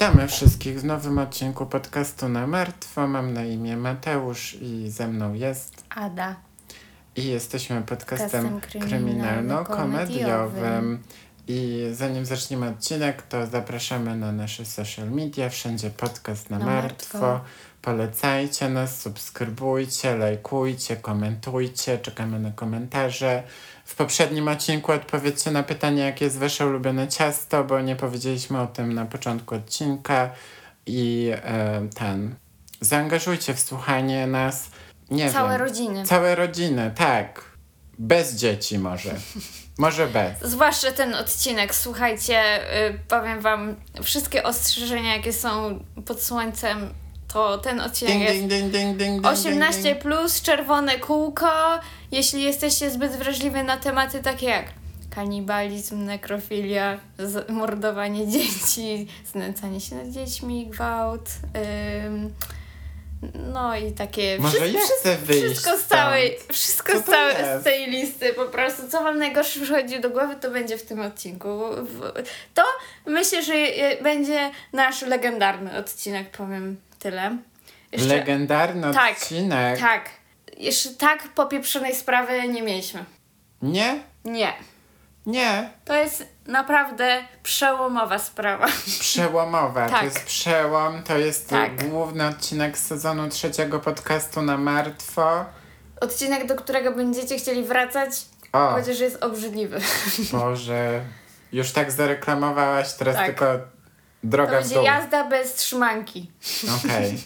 Witamy wszystkich w nowym odcinku podcastu na martwo. Mam na imię Mateusz i ze mną jest. Ada. I jesteśmy podcastem kryminalno-komediowym. I zanim zaczniemy odcinek, to zapraszamy na nasze social media. Wszędzie podcast na, Na martwo. martwo. Polecajcie nas, subskrybujcie, lajkujcie, komentujcie. Czekamy na komentarze. W poprzednim odcinku odpowiedzcie na pytanie, jakie jest wasze ulubione ciasto, bo nie powiedzieliśmy o tym na początku odcinka. I e, ten. Zaangażujcie w słuchanie nas. Nie Całe wiem. rodziny. Całe rodziny, tak. Bez dzieci może. Może bez. Zwłaszcza ten odcinek. Słuchajcie, y, powiem wam, wszystkie ostrzeżenia, jakie są pod słońcem, to ten odcinek Ding, jest ding, ding, ding, ding, ding, 18 ding. plus, czerwone kółko. Jeśli jesteście zbyt wrażliwi na tematy takie jak kanibalizm, nekrofilia, mordowanie dzieci, znęcanie się nad dziećmi, gwałt. ym, no i takie. Może wszy- ja chcę wyjść Wszystko z całej, wszystko z, całej, z tej listy po prostu. Co wam najgorsze przychodzi do głowy, to będzie w tym odcinku. To myślę, że będzie nasz legendarny odcinek, powiem tyle. Legendarny Tak, odcinek. tak. Jeszcze tak popieprzonej sprawy nie mieliśmy. Nie? Nie. Nie. To jest naprawdę przełomowa sprawa. Przełomowa. To Tak. jest przełom. To jest Tak. główny odcinek sezonu trzeciego podcastu na martwo. Odcinek, do którego będziecie chcieli wracać, O, chociaż jest obrzydliwy. Boże. Już tak zareklamowałaś, teraz Tak. tylko To droga w będzie dół. jazda bez trzymanki. Okej.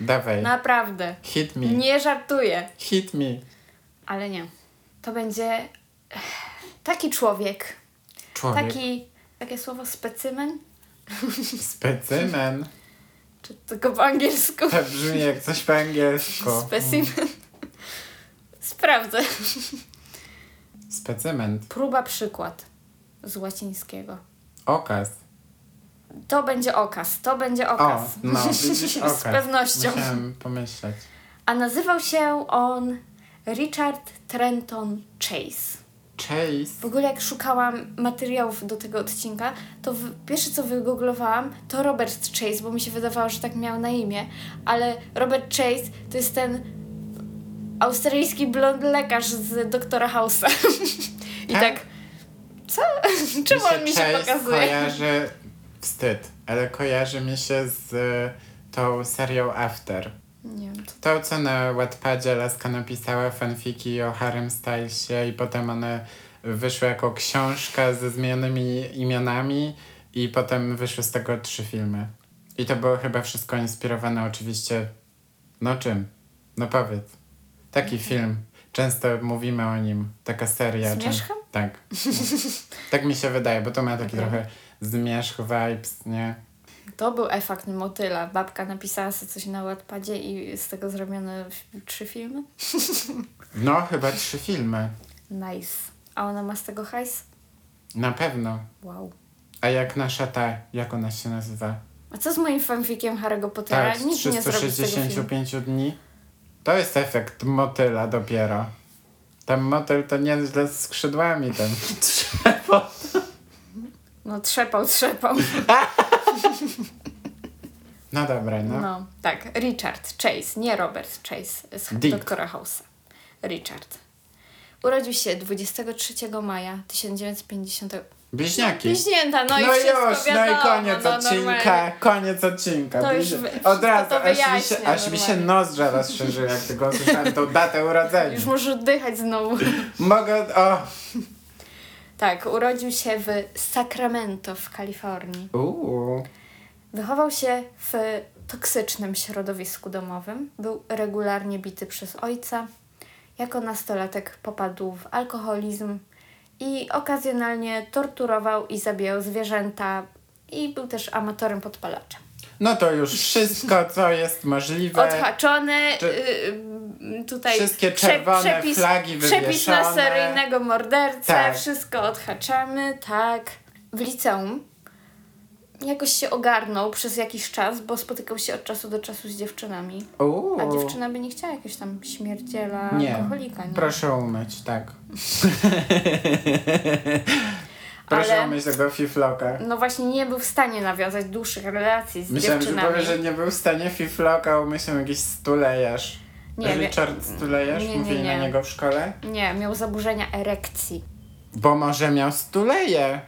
Dawaj. Naprawdę. Hit me. Nie żartuję. Hit me. Ale nie. To będzie eh, taki człowiek. Człowiek. Taki, takie słowo specymen? Specymen. Czy tylko po angielsku? To brzmi jak coś po angielsku. Specimen. Sprawdzę. Specymen. Próba przykład z łacińskiego. Okaz. To będzie okaz, to będzie O, okaz. no, widzisz. Z pewnością. Musiałem pomyśleć. A nazywał się on Richard Trenton Chase. W Chase. ogóle jak szukałam materiałów do tego odcinka, to w, pierwsze co wygooglowałam to Robert Chase, bo mi się wydawało, że tak miał na imię, ale Robert Chase to jest ten australijski blond lekarz z doktora House'a. I Tak? tak, co? Czemu on mi się Chase pokazuje? kojarzy... Wstyd, ale kojarzy mi się z y, tą serią After. Nie wiem, To, co na Wattpadzie Laska napisała fanfiki o Harem Stylesie i potem one wyszły jako książka ze zmienionymi imionami i potem wyszły z tego trzy filmy. I to było chyba wszystko inspirowane oczywiście... No czym? No powiedz. Taki film. Często mówimy o nim. Taka seria. Zmierzchem? Tak. tak mi się wydaje, bo to ma taki Okej. trochę zmierzch vibes, nie? To był efekt motyla. Babka napisała sobie coś na Wattpadzie i z tego zrobiono trzy filmy. No, chyba trzy filmy. Nice. A ona ma z tego hajs? Na pewno. Wow. A jak nasza ta, jak ona się nazywa? A co z moim fanfikiem Harry'ego Pottera? Tak, Nikt nie zrobił z tego filmu. 365 dni. To jest efekt motyla dopiero. Tam motyl to nieźle z skrzydłami ten. Trzeba. No trzepał, trzepał. No dobra, no. No, tak. Richard Chase, nie Robert Chase z Dick. doktora House'a. Richard. Urodził się 23 maja 1950. Bliźniaki. Bliźnięta, no, i No wszystko już, wiadomo, no i koniec no, odcinka, normalnie. koniec odcinka. To już Bliźni- Od razu, to aż, mi się, wyjaśnię aż mi się normalnie. nozdrza rozszerzyły, jak tylko usłyszałem tą datę urodzenia. Już może oddychać znowu. Mogę, o. Tak, urodził się w Sacramento w Kalifornii. Uuu. Wychował się w toksycznym środowisku domowym. Był regularnie bity przez ojca. Jako nastolatek popadł w alkoholizm i okazjonalnie torturował i zabijał zwierzęta i był też amatorem podpalaczem. No to już wszystko, co jest możliwe. Odhaczony, Czy- y, tutaj Wszystkie prze- czerwone flagi Przepis na wywieszone. seryjnego mordercę, Tak. wszystko odhaczamy, tak. W liceum jakoś się ogarnął przez jakiś czas, bo spotykał się od czasu do czasu z dziewczynami. Uuu. A dziewczyna by nie chciała jakiegoś tam śmierdziela, Nie, alkoholika, nie? proszę umyć, tak. Proszę Ale- myśl tego fifloka. No właśnie nie był w stanie nawiązać dłuższych relacji z Myślałem, że dziewczynami. powie, że nie był w stanie fifloka, umyślał jakiś stulejarz. Nie, Richard Stulejarz? Nie, nie, Mówili nie. na niego w szkole? Nie, miał zaburzenia erekcji. Bo może miał stuleje.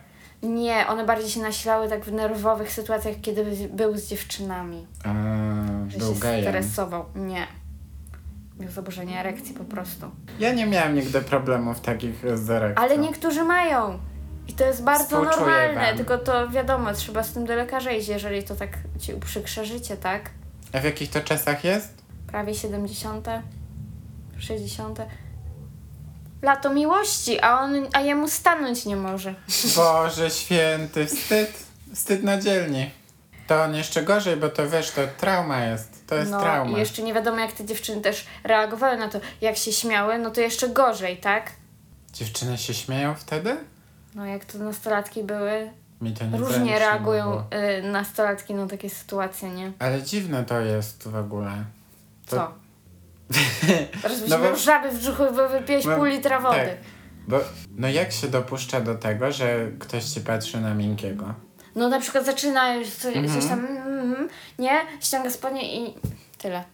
Nie, one bardziej się nasilały tak w nerwowych sytuacjach, kiedy był z dziewczynami. A, Że był się gejem. stresował. Nie. Miał zaburzenia erekcji po prostu. Ja nie miałam nigdy problemów takich z erekcją. Ale niektórzy mają. I to jest bardzo Współczuję normalne, wam. tylko to wiadomo, trzeba z tym do lekarza iść, jeżeli to tak ci uprzykrze życie, tak? A w jakich to czasach jest? Prawie 70., 60. Lato miłości, a on, a jemu stanąć nie może. Boże święty, wstyd. Wstyd na dzielni. To on jeszcze gorzej, bo to wiesz, to trauma jest. To jest no trauma. i jeszcze nie wiadomo, jak te dziewczyny też reagowały na to. Jak się śmiały, no to jeszcze gorzej, tak? Dziewczyny się śmieją wtedy? No jak to nastolatki były, Mi to nie różnie reagują y, nastolatki na takie sytuacje, nie? Ale dziwne to jest w ogóle. To- Co? Teraz byś No bo- żaby w brzuchu, bo wypiłeś Mam- pół litra wody. Tak. Bo no jak się dopuszcza do tego, że ktoś ci patrzy na miękkiego? No na przykład zaczyna coś, Mhm. coś tam, mm, mm, nie? Ściąga spodnie i tyle.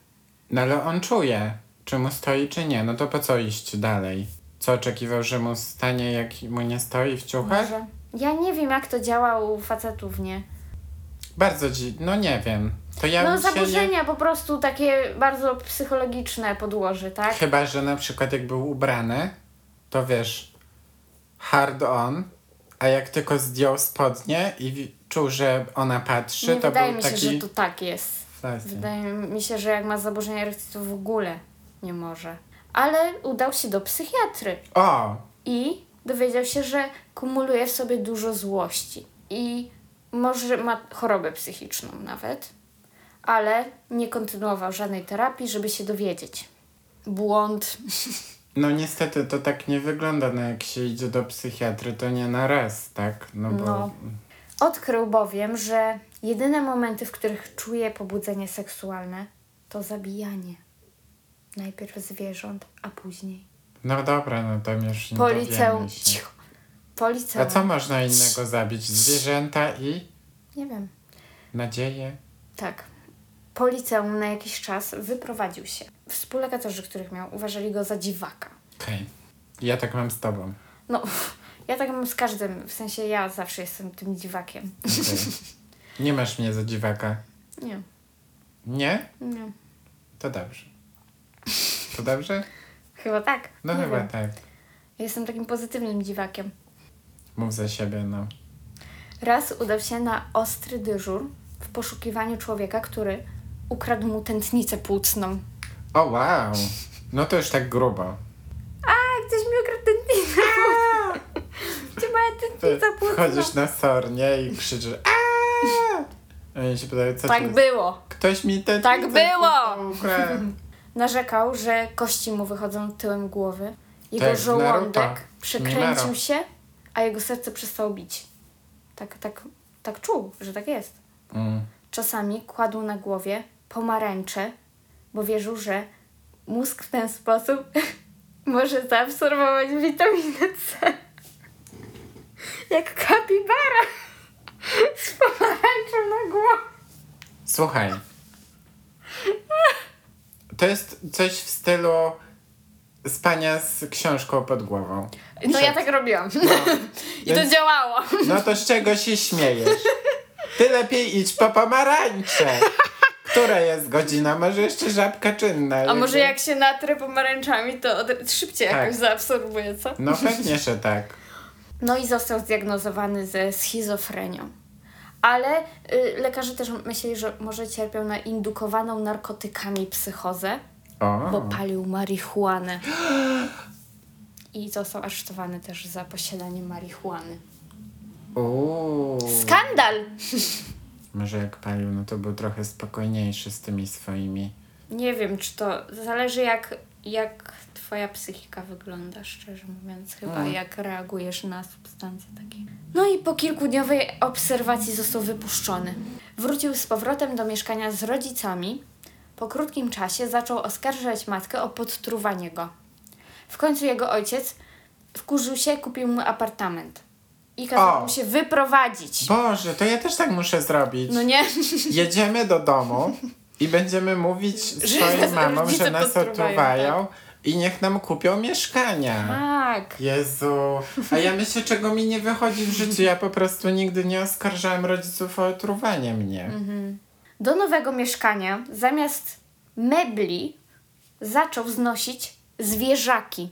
No ale on czuje, czy mu stoi, czy nie. No to po co iść dalej? Co oczekiwał, że mu stanie, jak mu nie stoi w ciuchach? Może. Ja nie wiem, jak to działa u facetów, nie? Bardzo dzi... No nie wiem. To ja No się nie... zaburzenia po prostu takie bardzo psychologiczne podłoży, tak? Chyba, że na przykład jak był ubrany, to wiesz, hard on, a jak tylko zdjął spodnie i czuł, że ona patrzy, Nie to wydaje był mi się, taki... że to tak jest. Fasty. Wydaje mi się, że jak ma zaburzenia erekcji, to w ogóle nie może. Ale udał się do psychiatry O! i dowiedział się, że kumuluje w sobie dużo złości i może ma chorobę psychiczną nawet, ale nie kontynuował żadnej terapii, żeby się dowiedzieć. Błąd. No niestety to tak nie wygląda, no jak się idzie do psychiatry, to nie na raz, tak? No bo... No. Odkrył bowiem, że jedyne momenty, w których czuje pobudzenie seksualne, to zabijanie. Najpierw zwierząt, a później. No dobra, no to już nie Policeum. Cicho. Policeum. A co można innego zabić? Zwierzęta i Nie wiem. nadzieję? Tak. Policeum na jakiś czas wyprowadził się. Współlekatorzy, których miał, uważali go za dziwaka. Okej. Ja tak mam z tobą. No, ja tak mam z każdym. W sensie ja zawsze jestem tym dziwakiem. Okej. Nie masz mnie za dziwaka. Nie, Nie? nie. To dobrze. To dobrze? Chyba tak. No nie chyba wiem. tak. Ja jestem takim pozytywnym dziwakiem. Mów za siebie, no. Raz udał się na ostry dyżur w poszukiwaniu człowieka, który ukradł mu tętnicę płucną. O wow! No to już tak grubo. A, ktoś mi ukradł tętnicę. Gdzie moja tętnica płucna? wchodzisz na sornie i krzyczysz Aaaa! A oni się pytają, co Tak było. Ktoś mi ten Tak było! ukradł. Narzekał, że kości mu wychodzą tyłem głowy. Jego Naruto. żołądek przekręcił się, a jego serce przestało bić. Tak, tak, tak czuł, że tak jest. Mm. Czasami kładł na głowie pomarańcze, bo wierzył, że mózg w ten sposób może zaabsorbować witaminę C. Jak kapibara z pomarańczą na głowie. Słuchaj. To jest coś w stylu spania z książką pod głową. No ja tak robiłam. I to Więc- działało. No to z czego się śmiejesz? Ty lepiej idź po pomarańcze. Która jest godzina? Może jeszcze żabka czynna. A jakby- może jak się natrę pomarańczami, to od, szybciej Tak. jakoś zaabsorbuje, co? No pewnie, że tak. No i został zdiagnozowany ze schizofrenią. Ale y, lekarze też myśleli, że może cierpiał na indukowaną narkotykami psychozę, O. bo palił marihuanę. I został aresztowany też za posiadanie marihuany. Uuu. Skandal! Może jak palił, no to był trochę spokojniejszy z tymi swoimi. Nie wiem, czy to zależy jak, jak twoja psychika wygląda, szczerze mówiąc, chyba Mm. jak reagujesz na substancje takie. No i po kilkudniowej obserwacji został wypuszczony. Wrócił z powrotem do mieszkania z rodzicami. Po krótkim czasie zaczął oskarżać matkę o podtruwanie go. W końcu jego ojciec wkurzył się, kupił mu apartament. I kazał O. mu się wyprowadzić. Boże, to ja też tak muszę zrobić. No nie? Jedziemy do domu i będziemy mówić Że swoim nas mamom, rodzice że nas potruwają, otruwają i niech nam kupią mieszkania. Tak. Jezu, a ja myślę, czego mi nie wychodzi w życiu. Ja po prostu nigdy nie oskarżałem rodziców o otruwanie mnie. Do nowego mieszkania zamiast mebli zaczął znosić zwierzaki,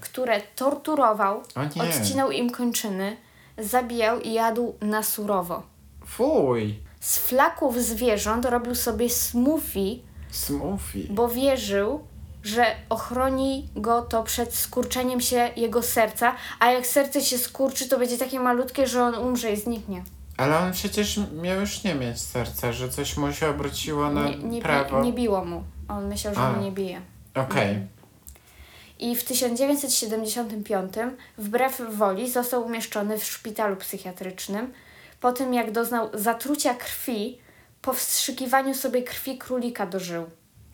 które torturował, odcinał im kończyny, zabijał i jadł na surowo. fuj, Z flaków zwierząt robił sobie smoothie, smoothie. bo wierzył, że ochroni go to przed skurczeniem się jego serca, a jak serce się skurczy, to będzie takie malutkie, że on umrze i zniknie. Ale on przecież miał już nie mieć serca, że coś mu się obróciło na Nie, nie, prawo. bi, nie biło mu. On myślał, że A. mu nie bije. Okej. I w 1975 wbrew woli został umieszczony w szpitalu psychiatrycznym po tym, jak doznał zatrucia krwi po wstrzykiwaniu sobie krwi królika dożył.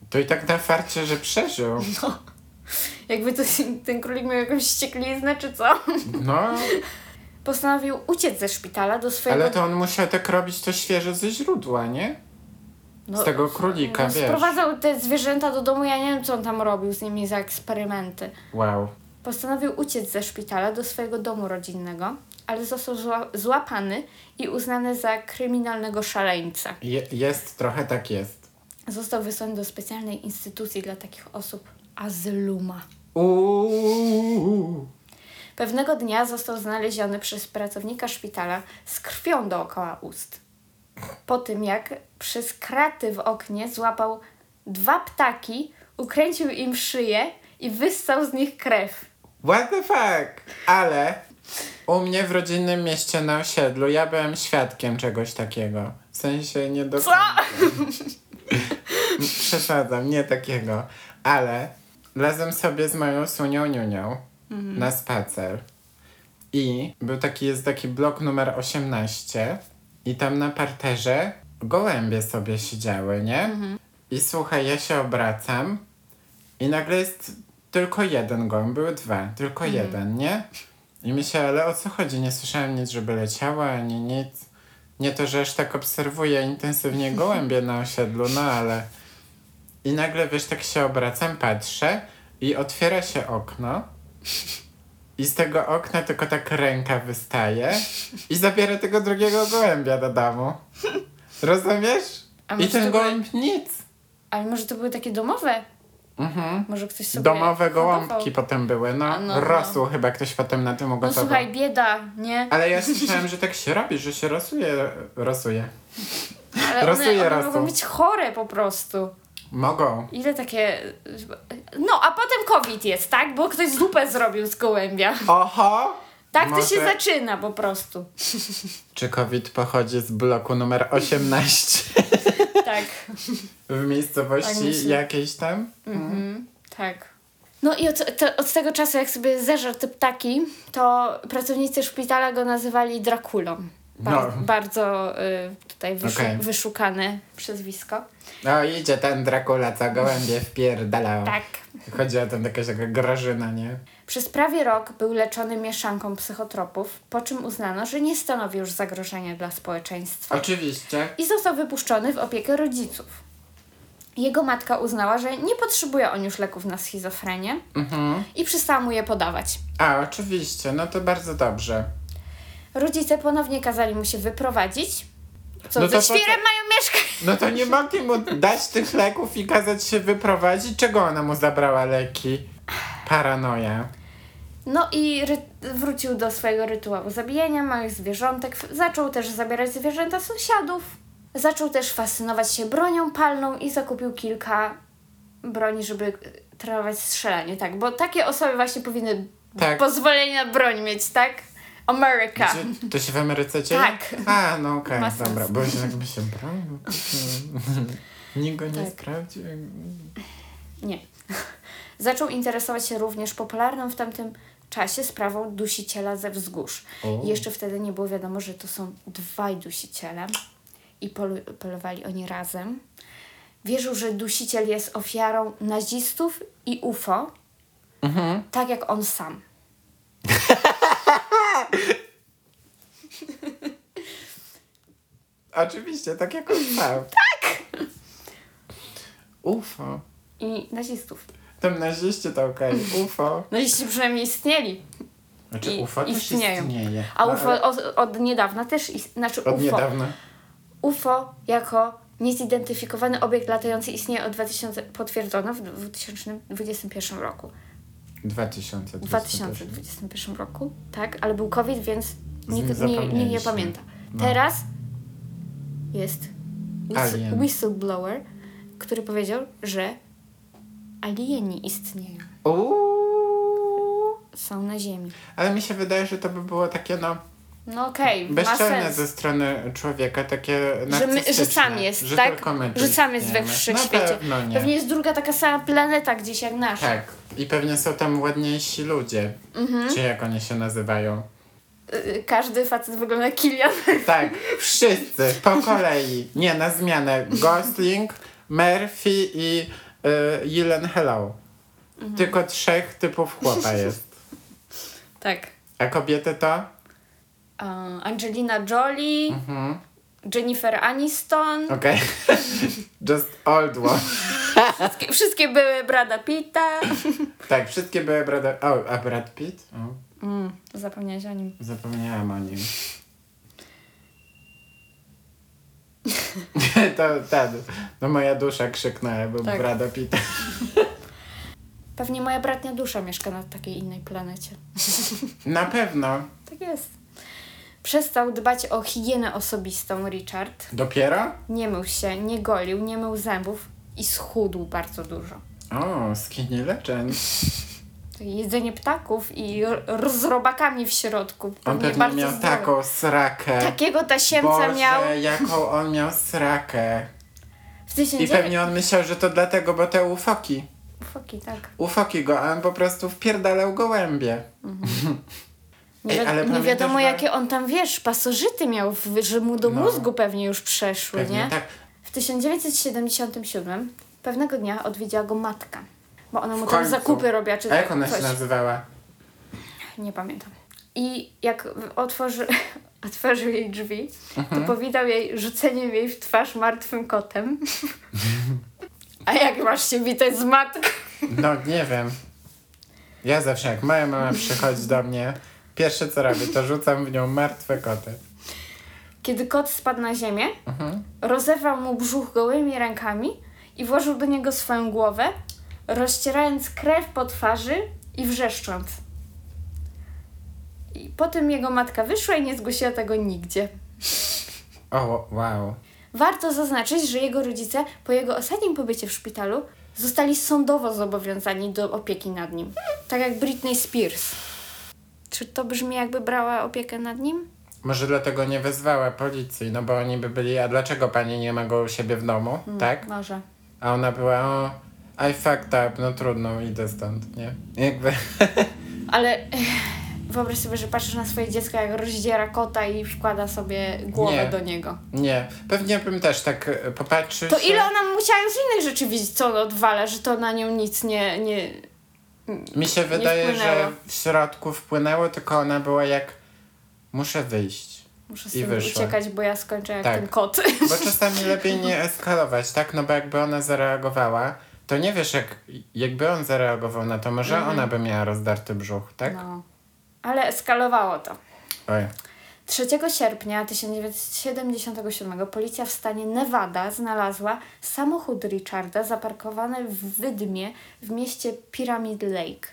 To i tak na farcie, że przeżył. Jakby to, ten królik miał jakąś ściekliznę czy co? No, Postanowił uciec ze szpitala do swojego... ale to on musiał tak robić to świeże ze źródła, nie? No, Z tego królika, no, wiesz. Sprowadzał te zwierzęta do domu, ja nie wiem co on tam robił z nimi za eksperymenty. Wow. Postanowił uciec ze szpitala do swojego domu rodzinnego, ale został zła- złapany i uznany za kryminalnego szaleńca. Je, jest, trochę tak jest. Został wysłany do specjalnej instytucji dla takich osób azyluma. Uuu. Pewnego dnia został znaleziony przez pracownika szpitala z krwią dookoła ust. Po tym, jak przez kraty w oknie złapał dwa ptaki, ukręcił im szyję i wyssał z nich krew. What the fuck? Ale u mnie w rodzinnym mieście na osiedlu ja byłem świadkiem czegoś takiego. W sensie nie do Co? Przesadzam, nie takiego. Ale razem sobie z moją Sunią Niunią na spacer. I był taki, jest taki blok numer 18 i tam na parterze gołębie sobie siedziały, nie? I słuchaj, ja się obracam i nagle jest tylko jeden gołąb, były dwa, tylko jeden, nie? I myślę, ale o co chodzi? Nie słyszałem nic, żeby leciała, ani nic. Nie to, że aż tak obserwuję intensywnie gołębie na osiedlu, no ale... I nagle, wiesz, tak się obracam, patrzę i otwiera się okno i z tego okna tylko tak ręka wystaje i zabiera tego drugiego gołębia do domu. Rozumiesz? I ten były- nic. Ale może to były takie domowe? Mhm. Może ktoś sobie Domowe hodował? gołąbki potem były, no. A, no, no. Rosło chyba ktoś potem na tym No ugotował. słuchaj, bieda, nie? Ale ja słyszałem, że tak się robi, że się rosuje, rosuje. Ale one, Rosuje, one rosło. mogą być chore po prostu. Mogą. Ile takie... No, a potem COVID jest, tak? Bo ktoś zupę zrobił z gołębia. Oho! Tak to Może- się zaczyna po prostu. Czy COVID pochodzi z bloku numer 18 Tak. w Tak miejscowości myślę. jakiejś tam? Mhm. Tak. No i od, to, od tego czasu, jak sobie zeżarł te ptaki, to pracownicy szpitala go nazywali Drakulą. Bar- No. Bardzo y, tutaj wyszu- Okej. wyszukane przezwisko. No idzie ten Dracula, co gołębie wpierdalał. Tak. Chodzi o tam jakaś taka grażyna, nie? Przez prawie rok był leczony mieszanką psychotropów, po czym uznano, że nie stanowi już zagrożenia dla społeczeństwa Oczywiście. i został wypuszczony w opiekę rodziców. Jego matka uznała, że nie potrzebuje on już leków na schizofrenię Mhm. i przestała mu je podawać. A, oczywiście, no to bardzo dobrze. Rodzice ponownie kazali mu się wyprowadzić. Co, No ze to co- mają mieszkać? No to nie mogli mu dać tych leków i kazać się wyprowadzić? Czego ona mu zabrała leki? Paranoja. No i wrócił do swojego rytuału zabijania małych zwierzątek. Zaczął też zabierać zwierzęta sąsiadów. Zaczął też fascynować się bronią palną i zakupił kilka broni, żeby e, trenować strzelanie, tak? Bo takie osoby właśnie powinny Tak. pozwolenie na broń mieć, tak? America. Gdzie, to się w Ameryce dzieje? Tak. A, no okej, sens. dobra. Bo się jakby się bronił. Nikt go nie Tak. sprawdził. Nie. Zaczął interesować się również popularną w tamtym czasie sprawą dusiciela ze wzgórz. O. Jeszcze wtedy nie było wiadomo, że to są dwaj dusiciele i polu- polowali oni razem. Wierzył, że dusiciel jest ofiarą nazistów i UFO, Mhm. tak jak on sam. Oczywiście, tak jak on. Tak! UFO. I nazistów. Tam naziście to okej. UFO. Naziści przynajmniej istnieli. Znaczy I- UFO też istnieją. istnieje. A No, UFO ale od, od niedawna też ist, znaczy Od UFO. niedawna. UFO jako niezidentyfikowany obiekt latający istnieje od 2000, potwierdzono w 2021 roku. 2000. 2021 roku, tak, ale był COVID, więc nikt, nie, nikt nie zapomnieliśmy. pamięta. No. Teraz jest whis- Alien. whistleblower, który powiedział, że alieni istnieją, Uuu. są na Ziemi. Ale mi się wydaje, że to by było takie no No okej, ma bezczelne ze strony człowieka, takie Że, my, że sam jest, że tak? Że sam jest we istniejemy. wszechświecie. Nie. Pewnie jest druga taka sama planeta gdzieś jak nasza. Tak. I pewnie są tam ładniejsi ludzie. Mhm. Czy jak oni się nazywają? Y, Każdy facet wygląda jak Kilian. Tak, wszyscy po kolei. Nie, na zmianę. Gosling, Murphy i y, Yellen Hello. Mhm. Tylko trzech typów chłopa jest. Tak. A kobiety to? Angelina Jolie, Mhm. Jennifer Aniston. Okej. Just old one. Wszystkie, wszystkie były Brada Pitta. Tak, wszystkie były Brad... O, a Brad Pitt? O, Mm, zapomniałeś o nim. zapomniałam o nim. to ten, no moja dusza krzyknęła, bo Tak. Brada Pitt. Pewnie moja bratnia dusza mieszka na takiej innej planecie. Na pewno. Tak jest. Przestał dbać o higienę osobistą Richard. Dopiero? Nie mył się, nie golił, nie mył zębów i schudł bardzo dużo. O, Skinny Legend. Jedzenie ptaków i z robakami w środku. On Pewnie pewnie miał zdrowe. taką srakę. Takiego tasiemca Boże, miał jaką on miał srakę. I 1900... pewnie on myślał, że to dlatego, bo te ufoki. Foki, tak. Ufoki go, a on po prostu wpierdalał gołębie. Nie, Ej, wi- ale nie wiadomo że- jakie on tam, wiesz, pasożyty miał, że mu do No. mózgu pewnie już przeszły, Pewnie nie? tak. W 1977 pewnego dnia odwiedziła go matka, bo ona mu tam zakupy robiła, czy A jak ona coś. się nazywała? Nie pamiętam. I jak otworzy, otworzył jej drzwi, Mhm. to powitał jej rzuceniem jej w twarz martwym kotem. A jak masz się witać z matką? No nie wiem. Ja zawsze jak moja mama przychodzi do mnie, pierwsze co robię, to rzucam w nią martwe koty. Kiedy kot spadł na ziemię, Mhm. rozerwał mu brzuch gołymi rękami i włożył do niego swoją głowę, rozcierając krew po twarzy i wrzeszcząc. I potem jego matka wyszła i nie zgłosiła tego nigdzie. O, wow. Warto zaznaczyć, że jego rodzice po jego ostatnim pobycie w szpitalu zostali sądowo zobowiązani do opieki nad nim. Tak jak Britney Spears. Czy to brzmi jakby brała opiekę nad nim? Może dlatego nie wezwała policji, no bo oni by byli, a dlaczego pani nie ma go u siebie w domu, tak? Może. A ona była, o, I fucked up, no trudno, idę stąd, nie? Jakby, Ale wyobraź sobie, że patrzysz na swoje dziecko, jak rozdziera kota i wkłada sobie głowę Nie. do niego. nie, pewnie bym też tak e, popatrzył To ile ona musiała już innych rzeczy widzieć, co on odwala, że to na nią nic nie... nie... Mi się wydaje, że w środku wpłynęło, tylko ona była jak, muszę wyjść. Muszę wyszła. uciekać, bo ja skończę jak Tak. ten kot. Bo czasami lepiej nie eskalować, tak? No bo jakby ona zareagowała, to nie wiesz, jak, jakby on zareagował na to, może Mhm. ona by miała rozdarty brzuch, tak? No. Ale eskalowało to. Oj. 3 sierpnia 1977 policja w stanie Nevada znalazła samochód Richarda zaparkowany w wydmie w mieście Pyramid Lake.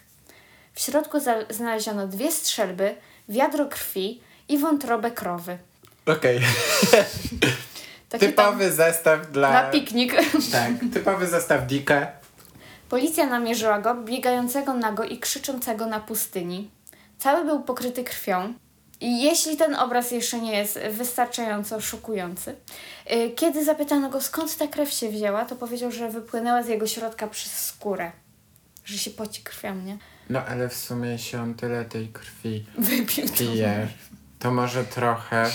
W środku znaleziono dwie strzelby, wiadro krwi i wątrobę krowy. Okej. Taki Typowy zestaw tam dla... na piknik. Tak, typowy zestaw Dika. Policja namierzyła go, biegającego nago i krzyczącego na pustyni. Cały był pokryty krwią. I jeśli ten obraz jeszcze nie jest wystarczająco szokujący, y, kiedy zapytano go skąd ta krew się wzięła, to powiedział, że wypłynęła z jego środka przez skórę. Że się poci krwią, nie? No ale w sumie jeśli on tyle tej krwi Wypił pije, to może trochę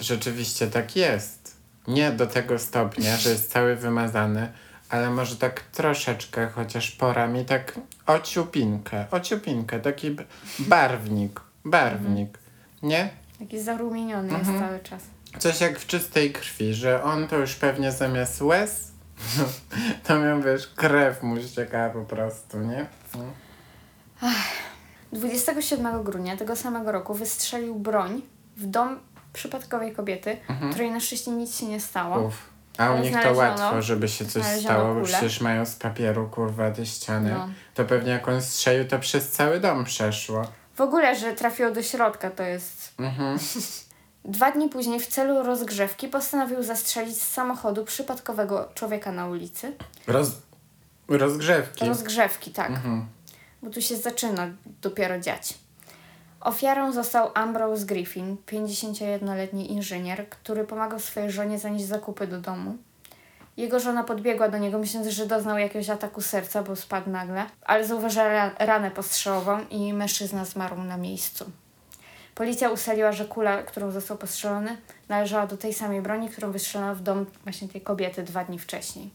rzeczywiście tak jest. Nie do tego stopnia, że jest cały wymazany, ale może tak troszeczkę, chociaż porami, tak ociupinkę, ociupinkę, taki barwnik, barwnik, nie? Taki zarumieniony Mhm. jest cały czas. Coś jak w czystej krwi, że on to już pewnie zamiast łez, to miał, wiesz, krew mu ściekała po prostu, nie? No. 27 grudnia tego samego roku wystrzelił broń w dom przypadkowej kobiety, której na szczęście nic się nie stało. Uf. A u nich to łatwo, żeby się coś stało, bo przecież mają z papieru, kurwa, te ściany. No. To pewnie jak on strzelił, to przez cały dom przeszło. W ogóle, że trafiło do środka, to jest. Mhm. Dwa dni później w celu rozgrzewki postanowił zastrzelić z samochodu przypadkowego człowieka na ulicy. Roz... Rozgrzewki. Rozgrzewki, tak. Mhm. Bo tu się zaczyna dopiero dziać. Ofiarą został Ambrose Griffin, 51-letni inżynier, który pomagał swojej żonie zanieść zakupy do domu. Jego żona podbiegła do niego, myśląc, że doznał jakiegoś ataku serca, bo spadł nagle, ale zauważyła ra- ranę postrzałową i mężczyzna zmarł na miejscu. Policja ustaliła, że kula, którą został postrzelony, należała do tej samej broni, którą wystrzelono w dom właśnie tej kobiety dwa dni wcześniej.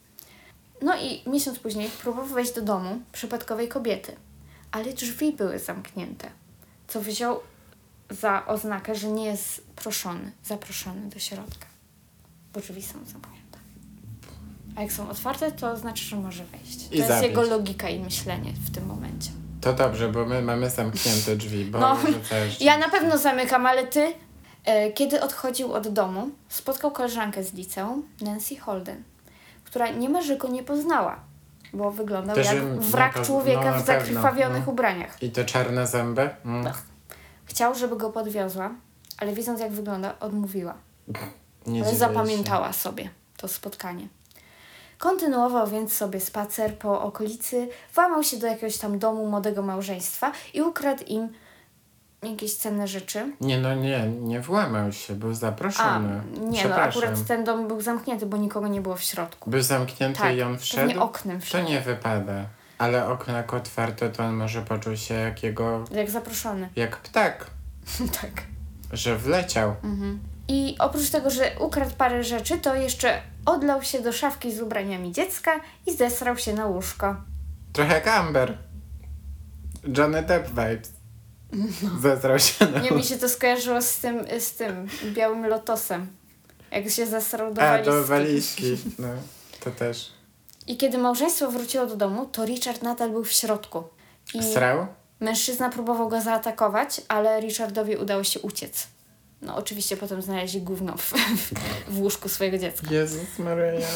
No i miesiąc później próbował wejść do domu przypadkowej kobiety, ale drzwi były zamknięte, co wziął za oznakę, że nie jest proszony, zaproszony do środka, bo drzwi są zamknięte. A jak są otwarte, to znaczy, że może wejść. To I jest zabić. jego logika i myślenie w tym momencie. To dobrze, bo my mamy zamknięte drzwi, bo No, też... Ja na pewno zamykam, ale ty, e, kiedy odchodził od domu, spotkał koleżankę z liceum, Nancy Holden, która niemalże go nie poznała, bo wyglądał Też jak wrak no człowieka no, w zakrwawionych no. ubraniach. I te czarne zęby? Mm. Chciał, żeby go podwiozła, ale widząc jak wygląda, odmówiła. Nie Ale zapamiętała sobie to spotkanie. Kontynuował więc sobie spacer po okolicy, włamał się do jakiegoś tam domu młodego małżeństwa i ukradł im jakieś cenne rzeczy. Nie, no nie, nie włamał się, był A, zaproszony. nie, no akurat ten dom był zamknięty, bo nikogo nie było w środku. Był zamknięty Tak, i on wszedł? pewnie oknem To wszedł. nie wypada. Ale okno jak otwarte, to on może poczuł się jak jego... Jak zaproszony. jak ptak, tak. że wleciał. Mhm. I oprócz tego, że ukradł parę rzeczy, to jeszcze odlał się do szafki z ubraniami dziecka i zesrał się na łóżko. Trochę jak Amber. Johnny Depp vibes. Zezrał się na Nie, mi się to skojarzyło z tym, z tym białym lotosem. Jak się zesrał do A, walizki. do walizki. No, to też. I kiedy małżeństwo wróciło do domu, to Richard nadal był w środku. I Srał? mężczyzna próbował go zaatakować, ale Richardowi udało się uciec. No oczywiście potem znaleźli gówno w, w łóżku swojego dziecka. Jezus Maryja.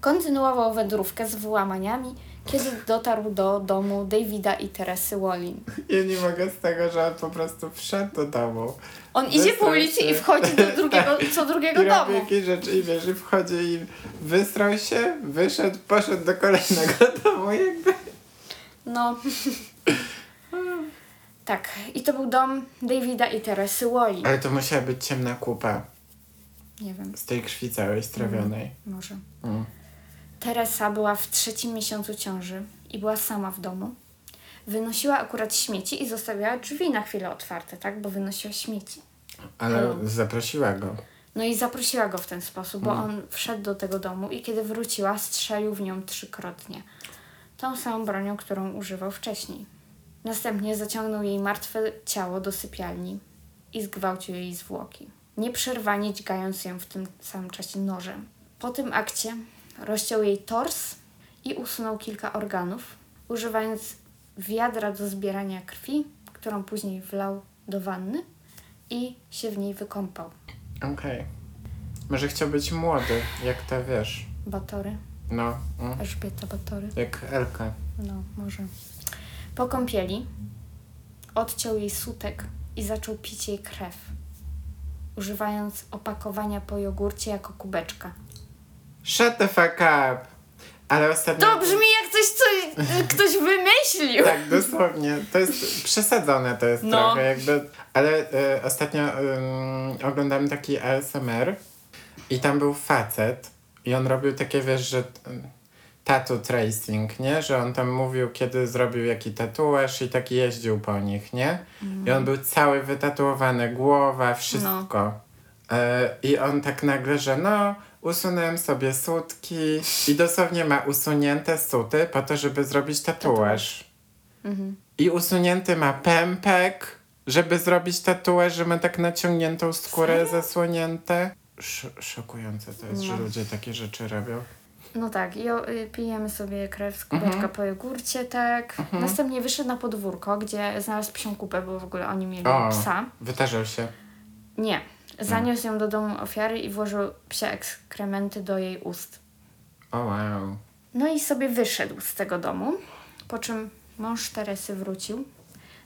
Kontynuował wędrówkę z wyłamaniami, kiedy dotarł do domu Davida i Teresy Wallin. Ja nie mogę z tego, że on po prostu wszedł do domu. On idzie po ulicy i wchodzi do drugiego, co drugiego I robi domu. jakieś rzeczy i wiesz, i wchodzi i wysrał się, wyszedł, poszedł do kolejnego domu jakby. No. tak, i to był dom Davida i Teresy Wallin. Ale to musiała być ciemna kupa Nie wiem, z tej krwi całej strawionej. może. Mm. Teresa była w trzecim miesiącu ciąży i była sama w domu. Wynosiła akurat śmieci i zostawiała drzwi na chwilę otwarte, tak? Bo wynosiła śmieci. Ale Halo. zaprosiła go. No i zaprosiła go w ten sposób, bo on wszedł do tego domu i kiedy wróciła, strzelił w nią trzykrotnie. Tą samą bronią, którą używał wcześniej. Następnie zaciągnął jej martwe ciało do sypialni i zgwałcił jej zwłoki, nieprzerwanie dźgając ją w tym samym czasie nożem. Po tym akcie rozciął jej tors i usunął kilka organów, używając wiadra do zbierania krwi, którą później wlał do wanny i się w niej wykąpał. Okej. Może chciał być młody, jak ta wiesz. Batory, No, mm. Elżbieta Batory. jak Elka. No, może. Po kąpieli odciął jej sutek i zaczął pić jej krew, używając opakowania po jogurcie jako kubeczka. Shut the fuck up! Ale ostatnio... To brzmi jak coś, co ktoś wymyślił! Tak, dosłownie. To jest przesadzone to jest No. trochę jakby. Ale e, ostatnio ym, oglądałem taki ASMR i tam był facet i on robił takie, wiesz, że ym, tattoo tracing, nie? Że on tam mówił, kiedy zrobił jaki tatuaż i tak jeździł po nich, nie? I on był cały wytatuowany, głowa, wszystko. E, I on tak nagle, że no, usunąłem sobie sutki i dosłownie ma usunięte suty po to, żeby zrobić tatuaż. Mhm. I usunięty ma pępek, Żeby zrobić tatuaż, że ma tak naciągniętą skórę Serio? zasłonięte. Sz- szokujące to jest, że No. ludzie takie rzeczy robią. No tak, i o, y, pijemy sobie krew z kubeczka Mhm. po jogurcie, tak. Następnie wyszedł na podwórko, gdzie znalazł psią kupę, bo w ogóle oni mieli O. psa. Wytarzał się. Nie. Zaniósł ją do domu ofiary i włożył psie ekskrementy do jej ust. O wow. No i sobie wyszedł z tego domu, po czym mąż Teresy wrócił,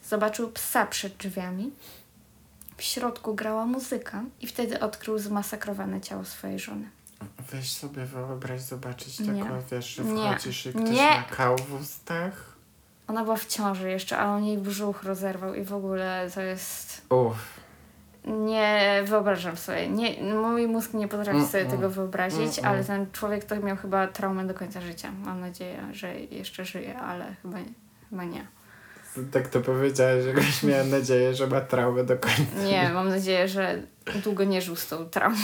zobaczył psa przed drzwiami. W środku grała muzyka i wtedy odkrył zmasakrowane ciało swojej żony. Weź sobie wyobraź, zobaczyć Nie. taką, wiesz, że Nie. wchodzisz i ktoś Nie. ma kał w ustach. Ona była w ciąży jeszcze, a on jej brzuch rozerwał i w ogóle to jest... Uff. Nie wyobrażam sobie. Nie, mój mózg nie potrafi Mm, sobie mm. tego wyobrazić, Mm, ale ten człowiek to miał chyba traumę do końca życia. Mam nadzieję, że jeszcze żyje, ale chyba, chyba nie. Tak to powiedziałeś, że goś miałem nadzieję, że ma traumę do końca. Nie, mam nadzieję, że długo nie żył z tą traumą.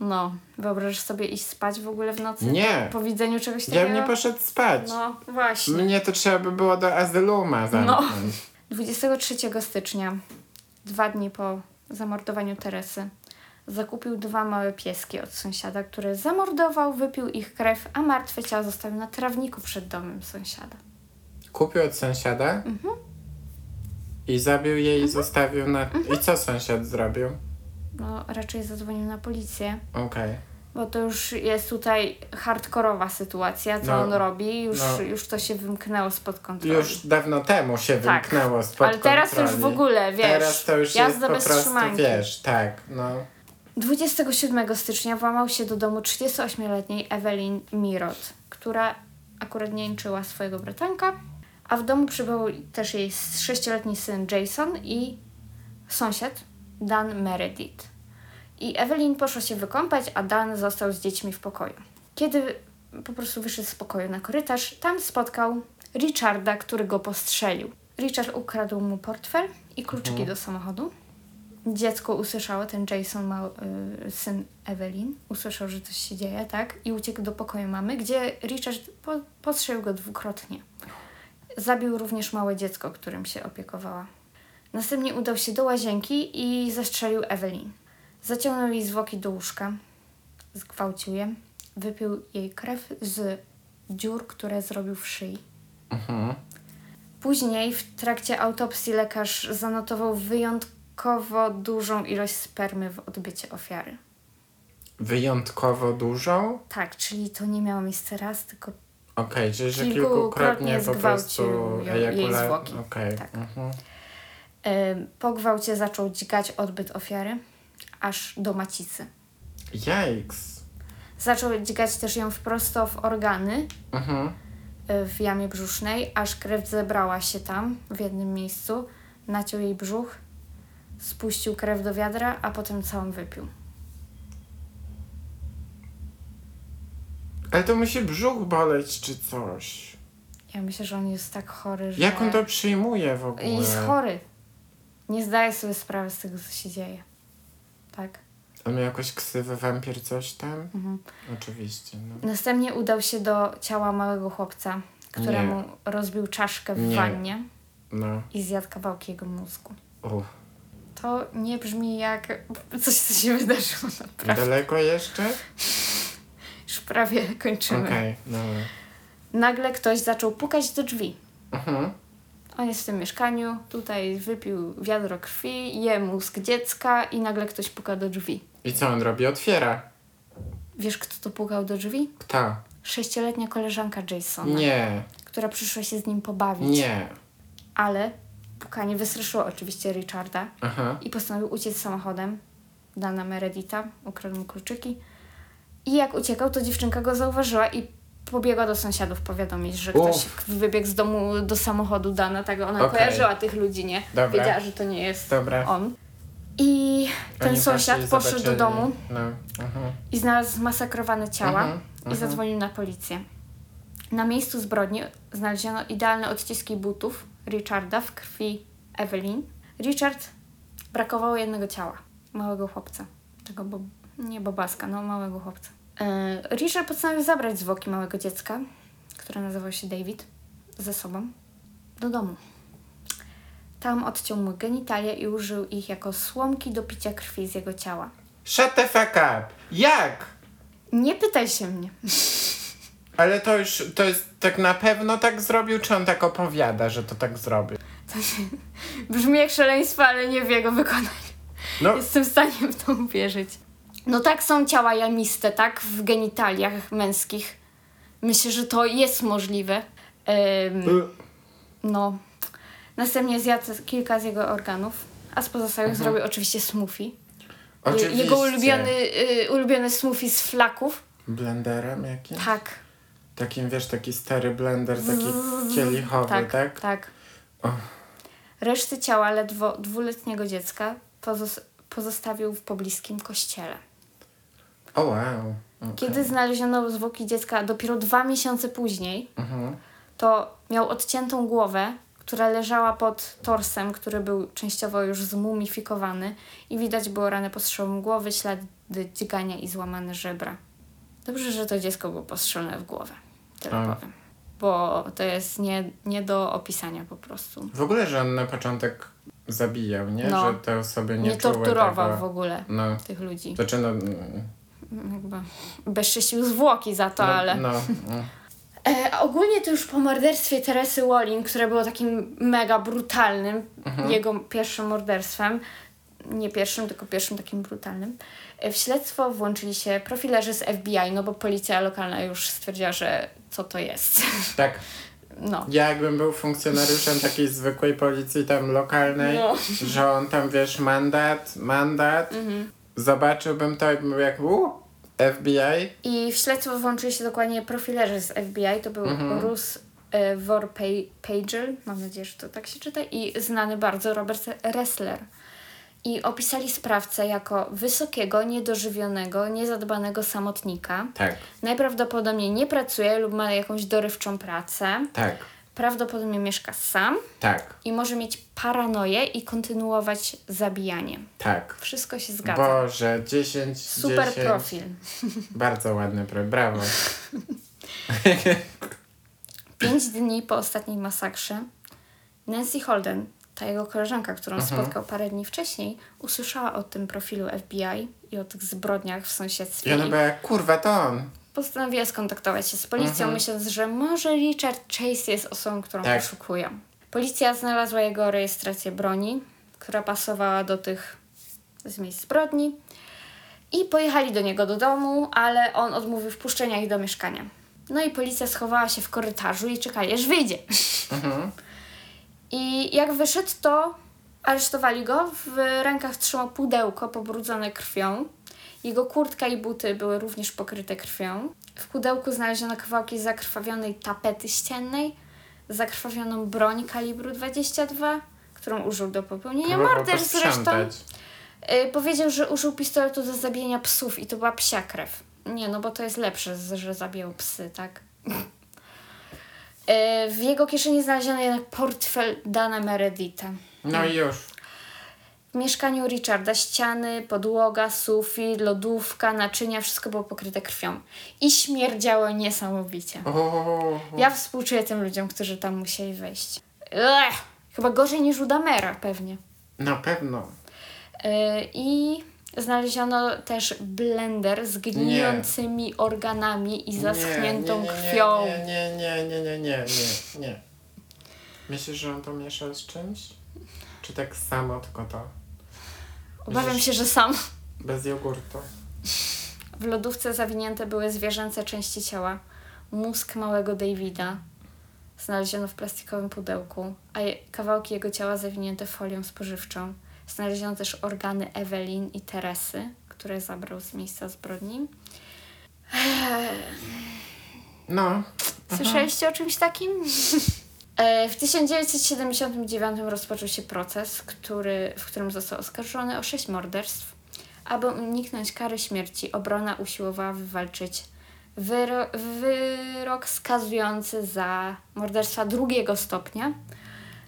No, wyobrażasz sobie iść spać w ogóle w nocy? Nie. Po widzeniu czegoś Ja takiego? bym nie poszedł spać. No, właśnie. Mnie to trzeba by było do azyluma zamknąć. 23 stycznia, dwa dni po zamordowaniu Teresy, zakupił dwa małe pieski od sąsiada, który zamordował, wypił ich krew, a martwe ciało zostawił na trawniku przed domem sąsiada. Kupił od sąsiada Mhm. i zabił je i zostawił na... I co sąsiad zrobił? No, raczej zadzwonił na policję, Okej. Bo to już jest tutaj hardkorowa sytuacja, co No, on robi. Już, no. już to się wymknęło spod kontroli. Już dawno temu się Tak. wymknęło spod Ale teraz kontroli. już w ogóle, wiesz, Teraz to już jest jazda po bez prostu, trzymanki. wiesz, tak, no. 27 stycznia włamał się do domu 38-letniej Evelyn Mirot, która akurat niańczyła swojego bratanka, a w domu przybył też jej 6-letni syn Jason i sąsiad Dan Meredith. I Evelyn poszła się wykąpać, a Dan został z dziećmi w pokoju. Kiedy po prostu wyszedł z pokoju na korytarz, tam spotkał Richarda, który go postrzelił. Richard ukradł mu portfel i kluczyki do samochodu. Dziecko usłyszało, ten Jason, ma, y, syn Evelyn, usłyszał, że coś się dzieje, tak? I uciekł do pokoju mamy, gdzie Richard po, postrzelił go dwukrotnie. Zabił również małe dziecko, którym się opiekowała. Następnie udał się do łazienki i zastrzelił Evelyn. Zaciągnął jej zwłoki do łóżka, zgwałcił je, wypił jej krew z dziur, które zrobił w szyi. Mhm. Później w trakcie autopsji lekarz zanotował wyjątkowo dużą ilość spermy w odbycie ofiary. Wyjątkowo dużą? Tak, czyli to nie miało miejsca raz, tylko Okej, czyli że Kilkukrotnie kilkukrotnie po prostu jej zwłoki. Okej. Tak. Mhm. po gwałcie zaczął dźgać odbyt ofiary aż do macicy. Yikes. Zaczął dźgać też ją wprost w organy Mhm. w jamie brzusznej, aż krew zebrała się tam w jednym miejscu, naciął jej brzuch, spuścił krew do wiadra, a potem całą wypił. Ale to musi brzuch boleć czy coś. Ja myślę, że on jest tak chory, że... Jak on to przyjmuje w ogóle? Jest chory. Nie zdaje sobie sprawy z tego, co się dzieje. Tak. On miał jakąś ksywę wampir coś tam? Mhm. Oczywiście, no. Następnie udał się do ciała małego chłopca, któremu rozbił czaszkę w Nie. wannie No. i zjadł kawałki jego mózgu. Uff. To nie brzmi jak coś, co się wydarzyło naprawdę. Daleko jeszcze? Już prawie kończymy. Okej, dobra. Nagle ktoś zaczął pukać do drzwi. Mhm. On jest w tym mieszkaniu, tutaj wypił wiadro krwi, je mózg dziecka i nagle ktoś puka do drzwi. I co on robi? Otwiera. Wiesz, kto to pukał do drzwi? Kto? Sześcioletnia koleżanka Jasona, Nie, która przyszła się z nim pobawić. nie. Ale pukanie wystraszyło oczywiście Richarda Aha. i postanowił uciec samochodem. Dana Meredita, ukradł mu kluczyki. I jak uciekał, to dziewczynka go zauważyła i pobiegła do sąsiadów powiadomić, że ktoś wybiegł z domu do samochodu Dana. Tak, ona Okej. kojarzyła tych ludzi, nie? Dobra. Wiedziała, że to nie jest Dobra. on. I ten Oni sąsiad poszedł do domu No. Mhm. i znalazł zmasakrowane ciała Mhm, i mhm. zadzwonił na policję. Na miejscu zbrodni znaleziono idealne odciski butów Richarda w krwi Evelyn. Richard brakowało jednego ciała, małego chłopca. Tego bo, nie bobaska, no małego chłopca. E, Richard postanowił zabrać zwłoki małego dziecka, które nazywał się David, ze sobą do domu. Tam odciął mu genitalia i użył ich jako słomki do picia krwi z jego ciała. Shut the fuck up! Jak? Nie pytaj się mnie. Ale to już, to jest tak na pewno tak zrobił, czy on tak opowiada, że to tak zrobił? Brzmi jak szaleństwo, ale nie w jego wykonaniu. No, Jestem w stanie w to uwierzyć. No tak są ciała jamiste, tak? W genitaliach męskich. Myślę, że to jest możliwe. Ym, no. Następnie zjadł kilka z jego organów, a z pozostałych zrobił oczywiście smoothie. oczywiście. Jego ulubiony, y, ulubiony smoothie z flaków. Blenderem jakimś? Tak. Takim, wiesz, taki stary blender, taki kielichowy, tak? Tak, tak. Och. Reszty ciała ledwo dwuletniego dziecka pozos- pozostawił w pobliskim kościele. O wow. Okay. Kiedy znaleziono zwłoki dziecka dopiero dwa miesiące później, Mhm. to miał odciętą głowę, która leżała pod torsem, który był częściowo już zmumifikowany i widać było rany postrzału głowy, ślady dźgania i złamane żebra. Dobrze, że to dziecko było postrzelone w głowę. Tyle A. powiem. Bo to jest nie, nie do opisania po prostu. W ogóle, że on na początek zabijał, nie? No. Że te osoby nie, Nie, torturował tego. w ogóle No. tych ludzi. Znaczy, no, Jakby bezczyścił zwłoki za to, no, ale... no, mm. E, ogólnie to już po morderstwie Teresy Walling, które było takim mega brutalnym, Mhm. jego pierwszym morderstwem, nie pierwszym, tylko pierwszym takim brutalnym, e, w śledztwo włączyli się profilerzy z FBI, no bo policja lokalna już stwierdziła, że co to jest. Tak. No. Ja jakbym był funkcjonariuszem takiej zwykłej policji tam lokalnej, No. że on tam, wiesz, mandat, mandat, Mhm. Zobaczyłbym to i bym jak, u, FBI, I w śledztwo włączyli się dokładnie profilerzy z FBI, to był Mhm. Rus e, Vorpagel, mam nadzieję, że to tak się czyta, i znany bardzo Robert Ressler. I opisali sprawcę jako wysokiego, niedożywionego, niezadbanego samotnika. tak, Najprawdopodobniej nie pracuje lub ma jakąś dorywczą pracę. tak, Prawdopodobnie mieszka sam tak, i może mieć paranoję i kontynuować zabijanie. tak. Wszystko się zgadza. Boże, 10, Super 10. profil. Bardzo ładny profil, brawo. Pięć dni po ostatniej masakrze Nancy Holden, ta jego koleżanka, którą Mhm. spotkał parę dni wcześniej, usłyszała o tym profilu FBI i o tych zbrodniach w sąsiedztwie. I ona była kurwa, to on. Postanowiła skontaktować się z policją, Mhm. myśląc, że może Richard Chase jest osobą, którą Tak. poszukują. Policja znalazła jego rejestrację broni, która pasowała do tych z miejsc zbrodni i pojechali do niego do domu, ale on odmówił wpuszczenia ich do mieszkania. No i policja schowała się w korytarzu i czekali, aż wyjdzie. Mhm. I jak wyszedł, to aresztowali go. W rękach trzymał pudełko pobrudzone krwią. Jego kurtka i buty były również pokryte krwią. W pudełku znaleziono kawałki zakrwawionej tapety ściennej, zakrwawioną broń kalibru 22, którą użył do popełnienia morderstw zresztą. posprzątać. Y, powiedział, że użył pistoletu do zabijania psów i to była psia krew. Nie, no bo to jest lepsze, że zabijał psy, tak? Y, w jego kieszeni znaleziono jednak portfel Dana Meredita. No i już. W mieszkaniu Richarda ściany, podłoga, sufit, lodówka, naczynia, wszystko było pokryte krwią. I śmierdziało niesamowicie. Ja współczuję tym ludziom, którzy tam musieli wejść. Ech, chyba gorzej niż u Damera pewnie. na pewno. Yy, I znaleziono też blender z gnijącymi organami i zaschniętą nie, nie, nie, krwią. Nie, nie, nie, nie, nie, nie, nie, nie. Myślisz, że on to mieszał z czymś? Czy tak samo, tylko to? Obawiam się, że sam. Bez jogurtu. W lodówce zawinięte były zwierzęce części ciała. Mózg małego Davida znaleziono w plastikowym pudełku, a je, kawałki jego ciała zawinięte folią spożywczą. Znaleziono też organy Ewelin i Teresy, które zabrał z miejsca zbrodni. No. Słyszeliście o czymś takim? E, W 1979 rozpoczął się proces, który, w którym został oskarżony o sześć morderstw. Aby uniknąć kary śmierci, obrona usiłowała wywalczyć wyro wyrok skazujący za morderstwa drugiego stopnia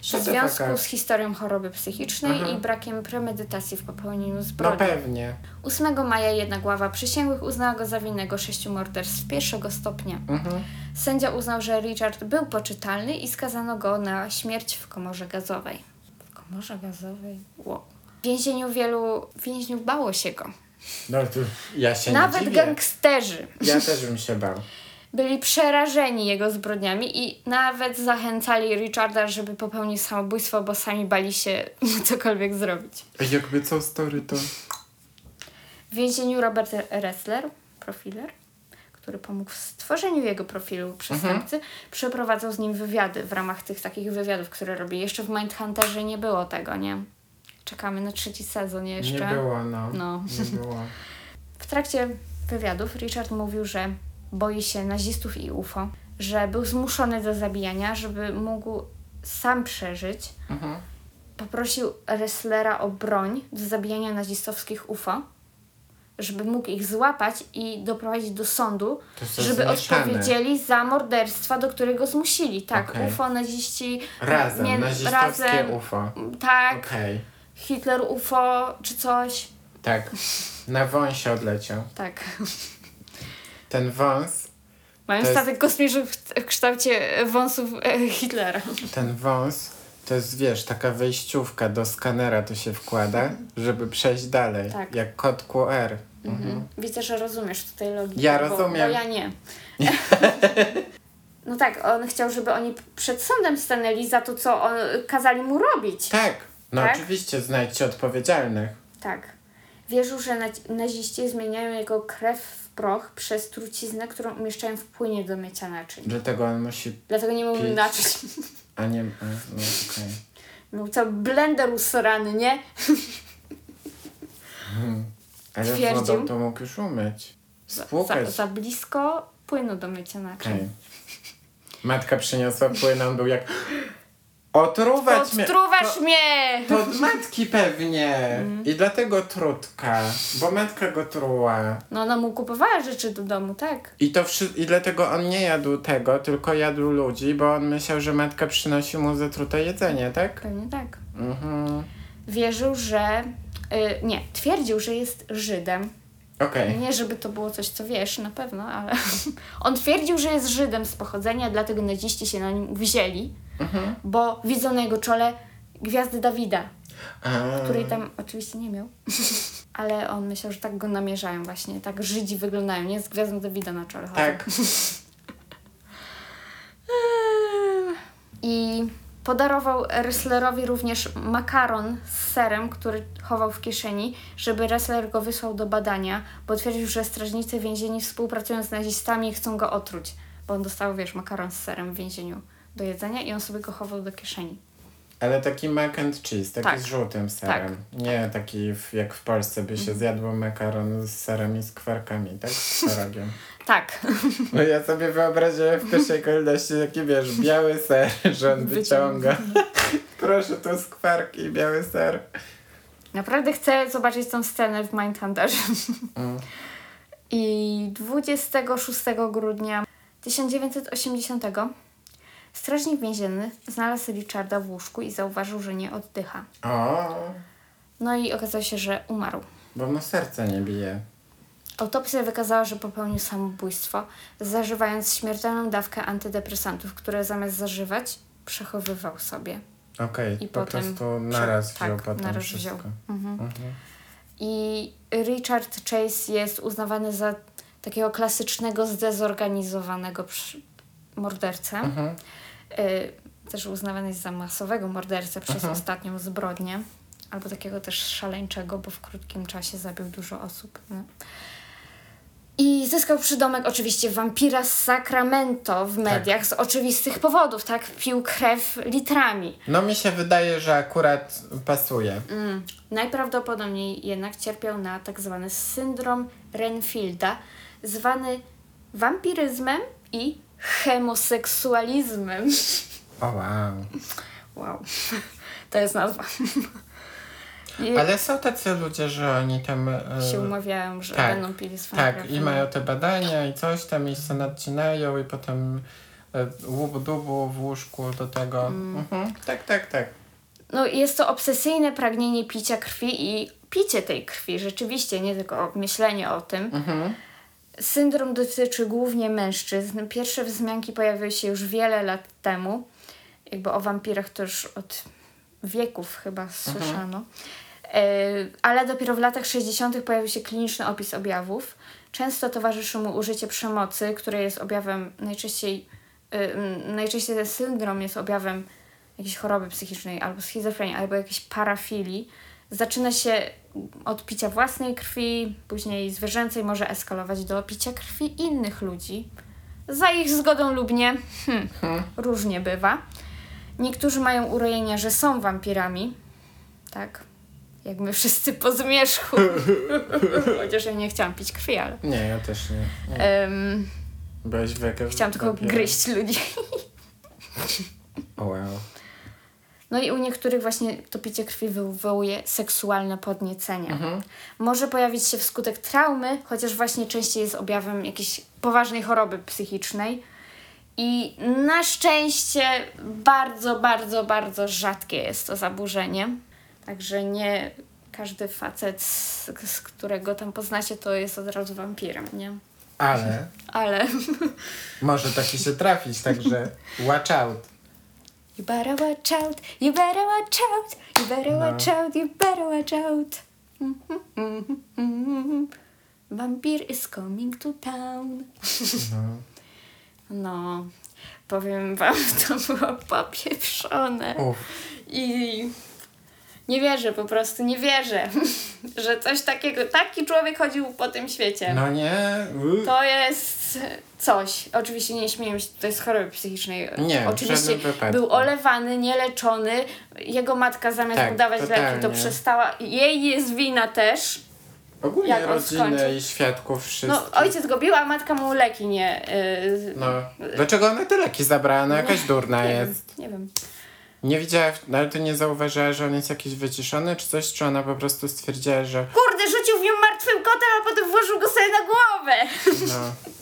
w związku z historią choroby psychicznej Aha. i brakiem premedytacji w popełnieniu No zbrodni. pewnie. 8 maja jednak ława przysięgłych uznała go za winnego sześciu morderstw pierwszego stopnia. Mhm. Sędzia uznał, że Richard był poczytalny i skazano go na śmierć w komorze gazowej. W komorze gazowej. Wow. W więzieniu wielu więźniów bało się go. No to ja się Nawet nie dziwię. gangsterzy Ja też bym się bał. Byli przerażeni jego zbrodniami i nawet zachęcali Richarda, żeby popełnił samobójstwo, bo sami bali się mu cokolwiek zrobić. Jakby co story to... W więzieniu Robert Ressler, profiler, który pomógł w stworzeniu jego profilu przestępcy, przeprowadzał z nim wywiady w ramach tych takich wywiadów, które robi. Jeszcze w Mindhunterze nie było tego, nie? Czekamy na trzeci sezon jeszcze. Nie było, no. No. Nie było. W trakcie wywiadów Richard mówił, że boi się nazistów i UFO, że był zmuszony do zabijania, żeby mógł sam przeżyć. Mhm. Poprosił Resslera o broń do zabijania nazistowskich UFO, żeby mógł ich złapać i doprowadzić do sądu, żeby odpowiedzieli za morderstwa, do którego zmusili. Tak, Okej. UFO, naziści. Razem, nie- nazistowskie razem, UFO. Tak, Okej. Hitler UFO czy coś. Tak. Na wąsie odleciał. Tak. Ten wąs, Mają To jest- statek kosmiczny w kształcie wąsów e, Hitlera. ten wąs to jest, wiesz, taka wejściówka do skanera to się wkłada, żeby przejść dalej. Tak. Jak kod QR. Mhm. Widzę, że rozumiesz tutaj logikę. Ja bo, rozumiem. Bo ja nie. no tak, on chciał, żeby oni przed sądem stanęli za to, co on, kazali mu robić. Tak. No Tak? oczywiście znajdźcie odpowiedzialnych. Tak. Wierzył, że naz- naziści zmieniają jego krew proch przez truciznę, którą umieszczają w płynie do mycia naczyń. Dlatego on musi, Dlatego nie mówił Pić. naczyń. a nie, a, no. Był cały blender usrany, nie? Ale Twierdził. wodą to mógł już umyć. Za, Spłukać. za, za blisko płynu do mycia naczyń. Okej. Matka przyniosła płyn, on był jak... Otruwać mnie! Odtruwasz To- mnie! To od matki pewnie. Mm. I dlatego trutka, bo matka go truła. No ona mu kupowała rzeczy do domu, tak? I to wszy- i dlatego on nie jadł tego, tylko jadł ludzi, bo on myślał, że matka przynosi mu zatrute jedzenie, tak? Pewnie tak. Mhm. Wierzył, że... Y, nie, twierdził, że jest Żydem. Okej. Nie, żeby to było coś, co wiesz, na pewno, ale... On twierdził, że jest Żydem z pochodzenia, dlatego naziści się na nim wzięli, Mhm. bo widzą na jego czole gwiazdy Dawida, A, której tam oczywiście nie miał. Ale on myślał, że tak go namierzają właśnie, tak Żydzi wyglądają, nie? Z gwiazdą Dawida na czole. Tak. I podarował Resslerowi również makaron z serem, który chował w kieszeni, żeby Ressler go wysłał do badania, bo twierdził, że strażnicy więzieni współpracują z nazistami i chcą go otruć. Bo on dostał, wiesz, makaron z serem w więzieniu do jedzenia i on sobie go chował do kieszeni. Ale taki mac and cheese, taki Tak. z żółtym serem. Nie taki w, jak w Polsce by się zjadło makaron z serem i z kwarkami, tak? Z twarogiem. Tak. No ja sobie wyobraziłem w pierwszej kolejności taki, wiesz, biały ser, że on wyciąga. Proszę, to skwarki biały ser. Naprawdę chcę zobaczyć tą scenę w Mindhunterze. Mm. I 26 grudnia 1980 strażnik więzienny znalazł Richarda w łóżku i zauważył, że nie oddycha. O, No i okazało się, że umarł. bo mu serce nie bije. Autopsja wykazała, że popełnił samobójstwo, zażywając śmiertelną dawkę antydepresantów, które zamiast zażywać, przechowywał sobie. Okej, I po potem prostu prze- naraz tak, wziął potem naraz wszystko. wziął. Mhm. Mhm. I Richard Chase jest uznawany za takiego klasycznego, zdezorganizowanego mordercę. Mhm. Y, też uznawany jest za masowego mordercę przez Mhm. ostatnią zbrodnię. Albo takiego też szaleńczego, bo w krótkim czasie zabił dużo osób. No. I zyskał przydomek oczywiście wampira z Sacramento w mediach z oczywistych powodów, tak? Pił krew litrami. No mi się wydaje, że akurat pasuje. Mm. Najprawdopodobniej jednak cierpiał na tak zwany syndrom Renfielda, zwany wampiryzmem i hemoseksualizmem. O wow. Wow, to jest nazwa. I Ale są tacy ludzie, że oni tam... e, się umawiają, że tak, będą pili swoją Tak, krew. i mają te badania i coś tam i się nadcinają i potem e, łubu dubu w łóżku do tego. Mhm. Tak, tak, tak. No jest to obsesyjne pragnienie picia krwi i picie tej krwi, rzeczywiście, nie tylko myślenie o tym. Mhm. Syndrom dotyczy głównie mężczyzn. Pierwsze wzmianki pojawiły się już wiele lat temu. Jakby o wampirach to już od wieków chyba słyszano. E, ale dopiero w latach 60. pojawił się kliniczny opis objawów. Często towarzyszy mu użycie przemocy, które jest objawem najczęściej, mm, najczęściej ten syndrom jest objawem jakiejś choroby psychicznej albo schizofrenii, albo jakiejś parafilii. Zaczyna się od picia własnej krwi, później zwierzęcej może eskalować do picia krwi innych ludzi. Za ich zgodą lub nie, hmm, różnie bywa. Niektórzy mają urojenia, że są wampirami. Tak. Jak my wszyscy po zmierzchu. Chociaż ja nie chciałam pić krwi, ale. Nie, ja też nie. nie. em, Byłeś chciałam tylko gryźć ludzi. O, wow. No i u niektórych właśnie to picie krwi wywołuje seksualne podniecenie. Może pojawić się wskutek traumy, chociaż właśnie częściej jest objawem jakiejś poważnej choroby psychicznej. I na szczęście bardzo, bardzo, bardzo rzadkie jest to zaburzenie. Także nie każdy facet, z, z którego tam poznacie, to jest od razu wampirem, nie? Ale Ale może taki się trafić, także watch out. You better watch out, you better watch out, you better No. watch out, you better watch out. Vampire is coming to town. No. No, powiem wam, to było popieprzone. Uf. I nie wierzę po prostu, nie wierzę, że coś takiego, taki człowiek chodził po tym świecie. No nie. To jest coś. Oczywiście nie śmieję się, to jest choroby psychicznej. Nie, Oczywiście był olewany, nieleczony. Jego matka zamiast Tak, mu dawać leki, to przestała. Jej jest wina też. Ogólnie jak skończył? i świadków wszystkich. No, ojciec go bił, a matka mu leki nie. Yy, No. Dlaczego ona te leki zabrała? No jakaś durna nie jest. Wiem, nie wiem. Nie widziała, no ale ty nie zauważyła, że on jest jakiś wyciszony czy coś? Czy ona po prostu stwierdziła, że Kurde, rzucił w nią martwym kotem, a potem włożył go sobie na głowę. no...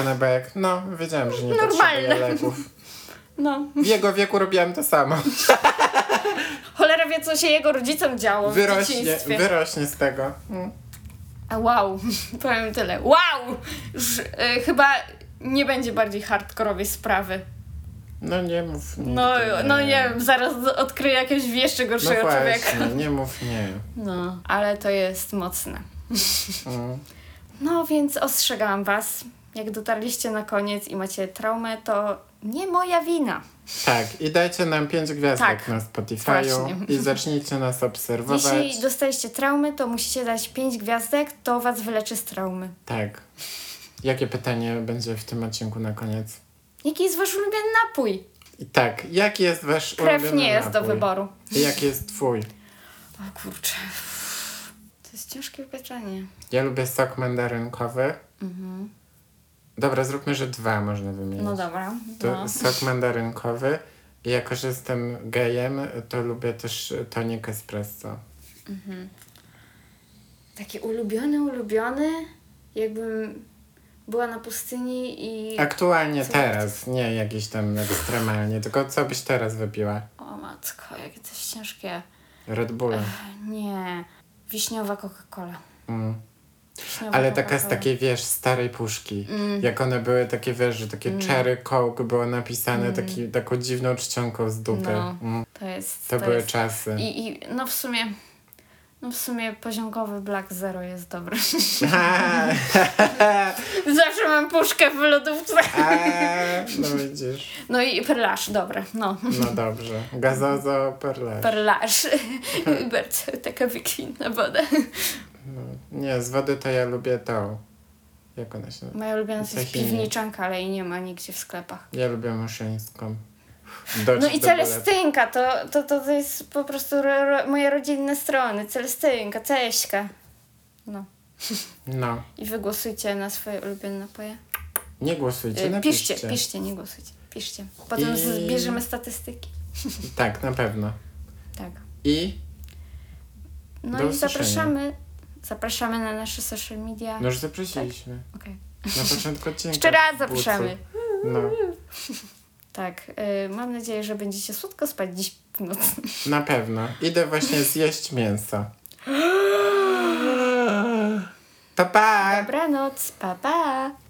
Ona była jak, no wiedziałam, że nie Normalne. potrzebuję leków. No. W jego wieku robiłam to samo. Cholera wie, co się jego rodzicom działo w Wyrośnie, dzieciństwie. wyrośnie z tego. Mm. A wow, powiem tyle. Wow! Już y, chyba nie będzie bardziej hardkorowej sprawy. No nie mów nigdy, No, no nie wiem, zaraz odkryję jakiegoś jeszcze No gorszego człowieka. właśnie, nie mów nie. No, ale to jest mocne. Mm. No więc ostrzegałam was, jak dotarliście na koniec i macie traumę, to nie moja wina. Tak, i dajcie nam 5 gwiazdek Tak, na Spotify'u i zacznijcie nas obserwować. Jeśli dostaliście traumy, to musicie dać 5 gwiazdek, to was wyleczy z traumy. Tak. Jakie pytanie będzie w tym odcinku na koniec? Jaki jest wasz ulubiony napój? I tak, jaki jest wasz Krew ulubiony nie jest do napój? wyboru. I jaki jest twój? O kurczę. To jest ciężkie pytanie. Ja lubię sok mandarynkowy. Dobra, zróbmy, że dwa można wymienić. Mhm. No dobra. To No. sok mandarynkowy. I jako, że jestem gejem, to lubię też tonik espresso. Taki ulubiony, ulubiony, jakbym była na pustyni i... Aktualnie Co? teraz, nie jakiś tam ekstremalnie, tylko co byś teraz wypiła? O matko, jakie to jest ciężkie. Red Bulla. Nie. Wiśniowa Coca-Cola. Mm. Ale taka z takiej, wiesz, starej puszki. Mm. Jak one były takie, wiesz, że takie cherry coke było napisane taki, taką dziwną czcionką z dupy. Mm. No. Mm. To jest... To, były jest... czasy. I, I no w sumie... No w sumie poziomkowy Black Zero jest dobry. Zawsze mam puszkę w lodówce. A, no widzisz. No i perlaż, dobre. No. No dobrze. Gazozo perlaż. Perlaż. Bardzo taka wykwintna woda. No. Nie, z wody to ja lubię tą. Jak ona się nazywa? Moja ulubiona to jest Tahini. piwniczanka, ale jej nie ma nigdzie w sklepach. Ja lubię muszyńską. Dość No i do Celestynka, to, to, to, to jest po prostu ro, ro, moje rodzinne strony. Celestynka, Ceśka. No. No. I wy głosujcie na swoje ulubione napoje. Nie głosujcie, E, napiszcie. Piszcie, piszcie, nie głosujcie. Piszcie. Potem I- zbierzemy statystyki. Tak, na pewno. Tak. I No Do i usłyszenia. zapraszamy. Zapraszamy na nasze social media. no już zaprosiliśmy. Okej. Na początku odcinka. Jeszcze raz zapraszamy. No, Tak. y, mam nadzieję, że będziecie słodko spać dziś w nocy. na pewno. Idę właśnie zjeść mięso. Pa, pa! Dobranoc. Pa, pa.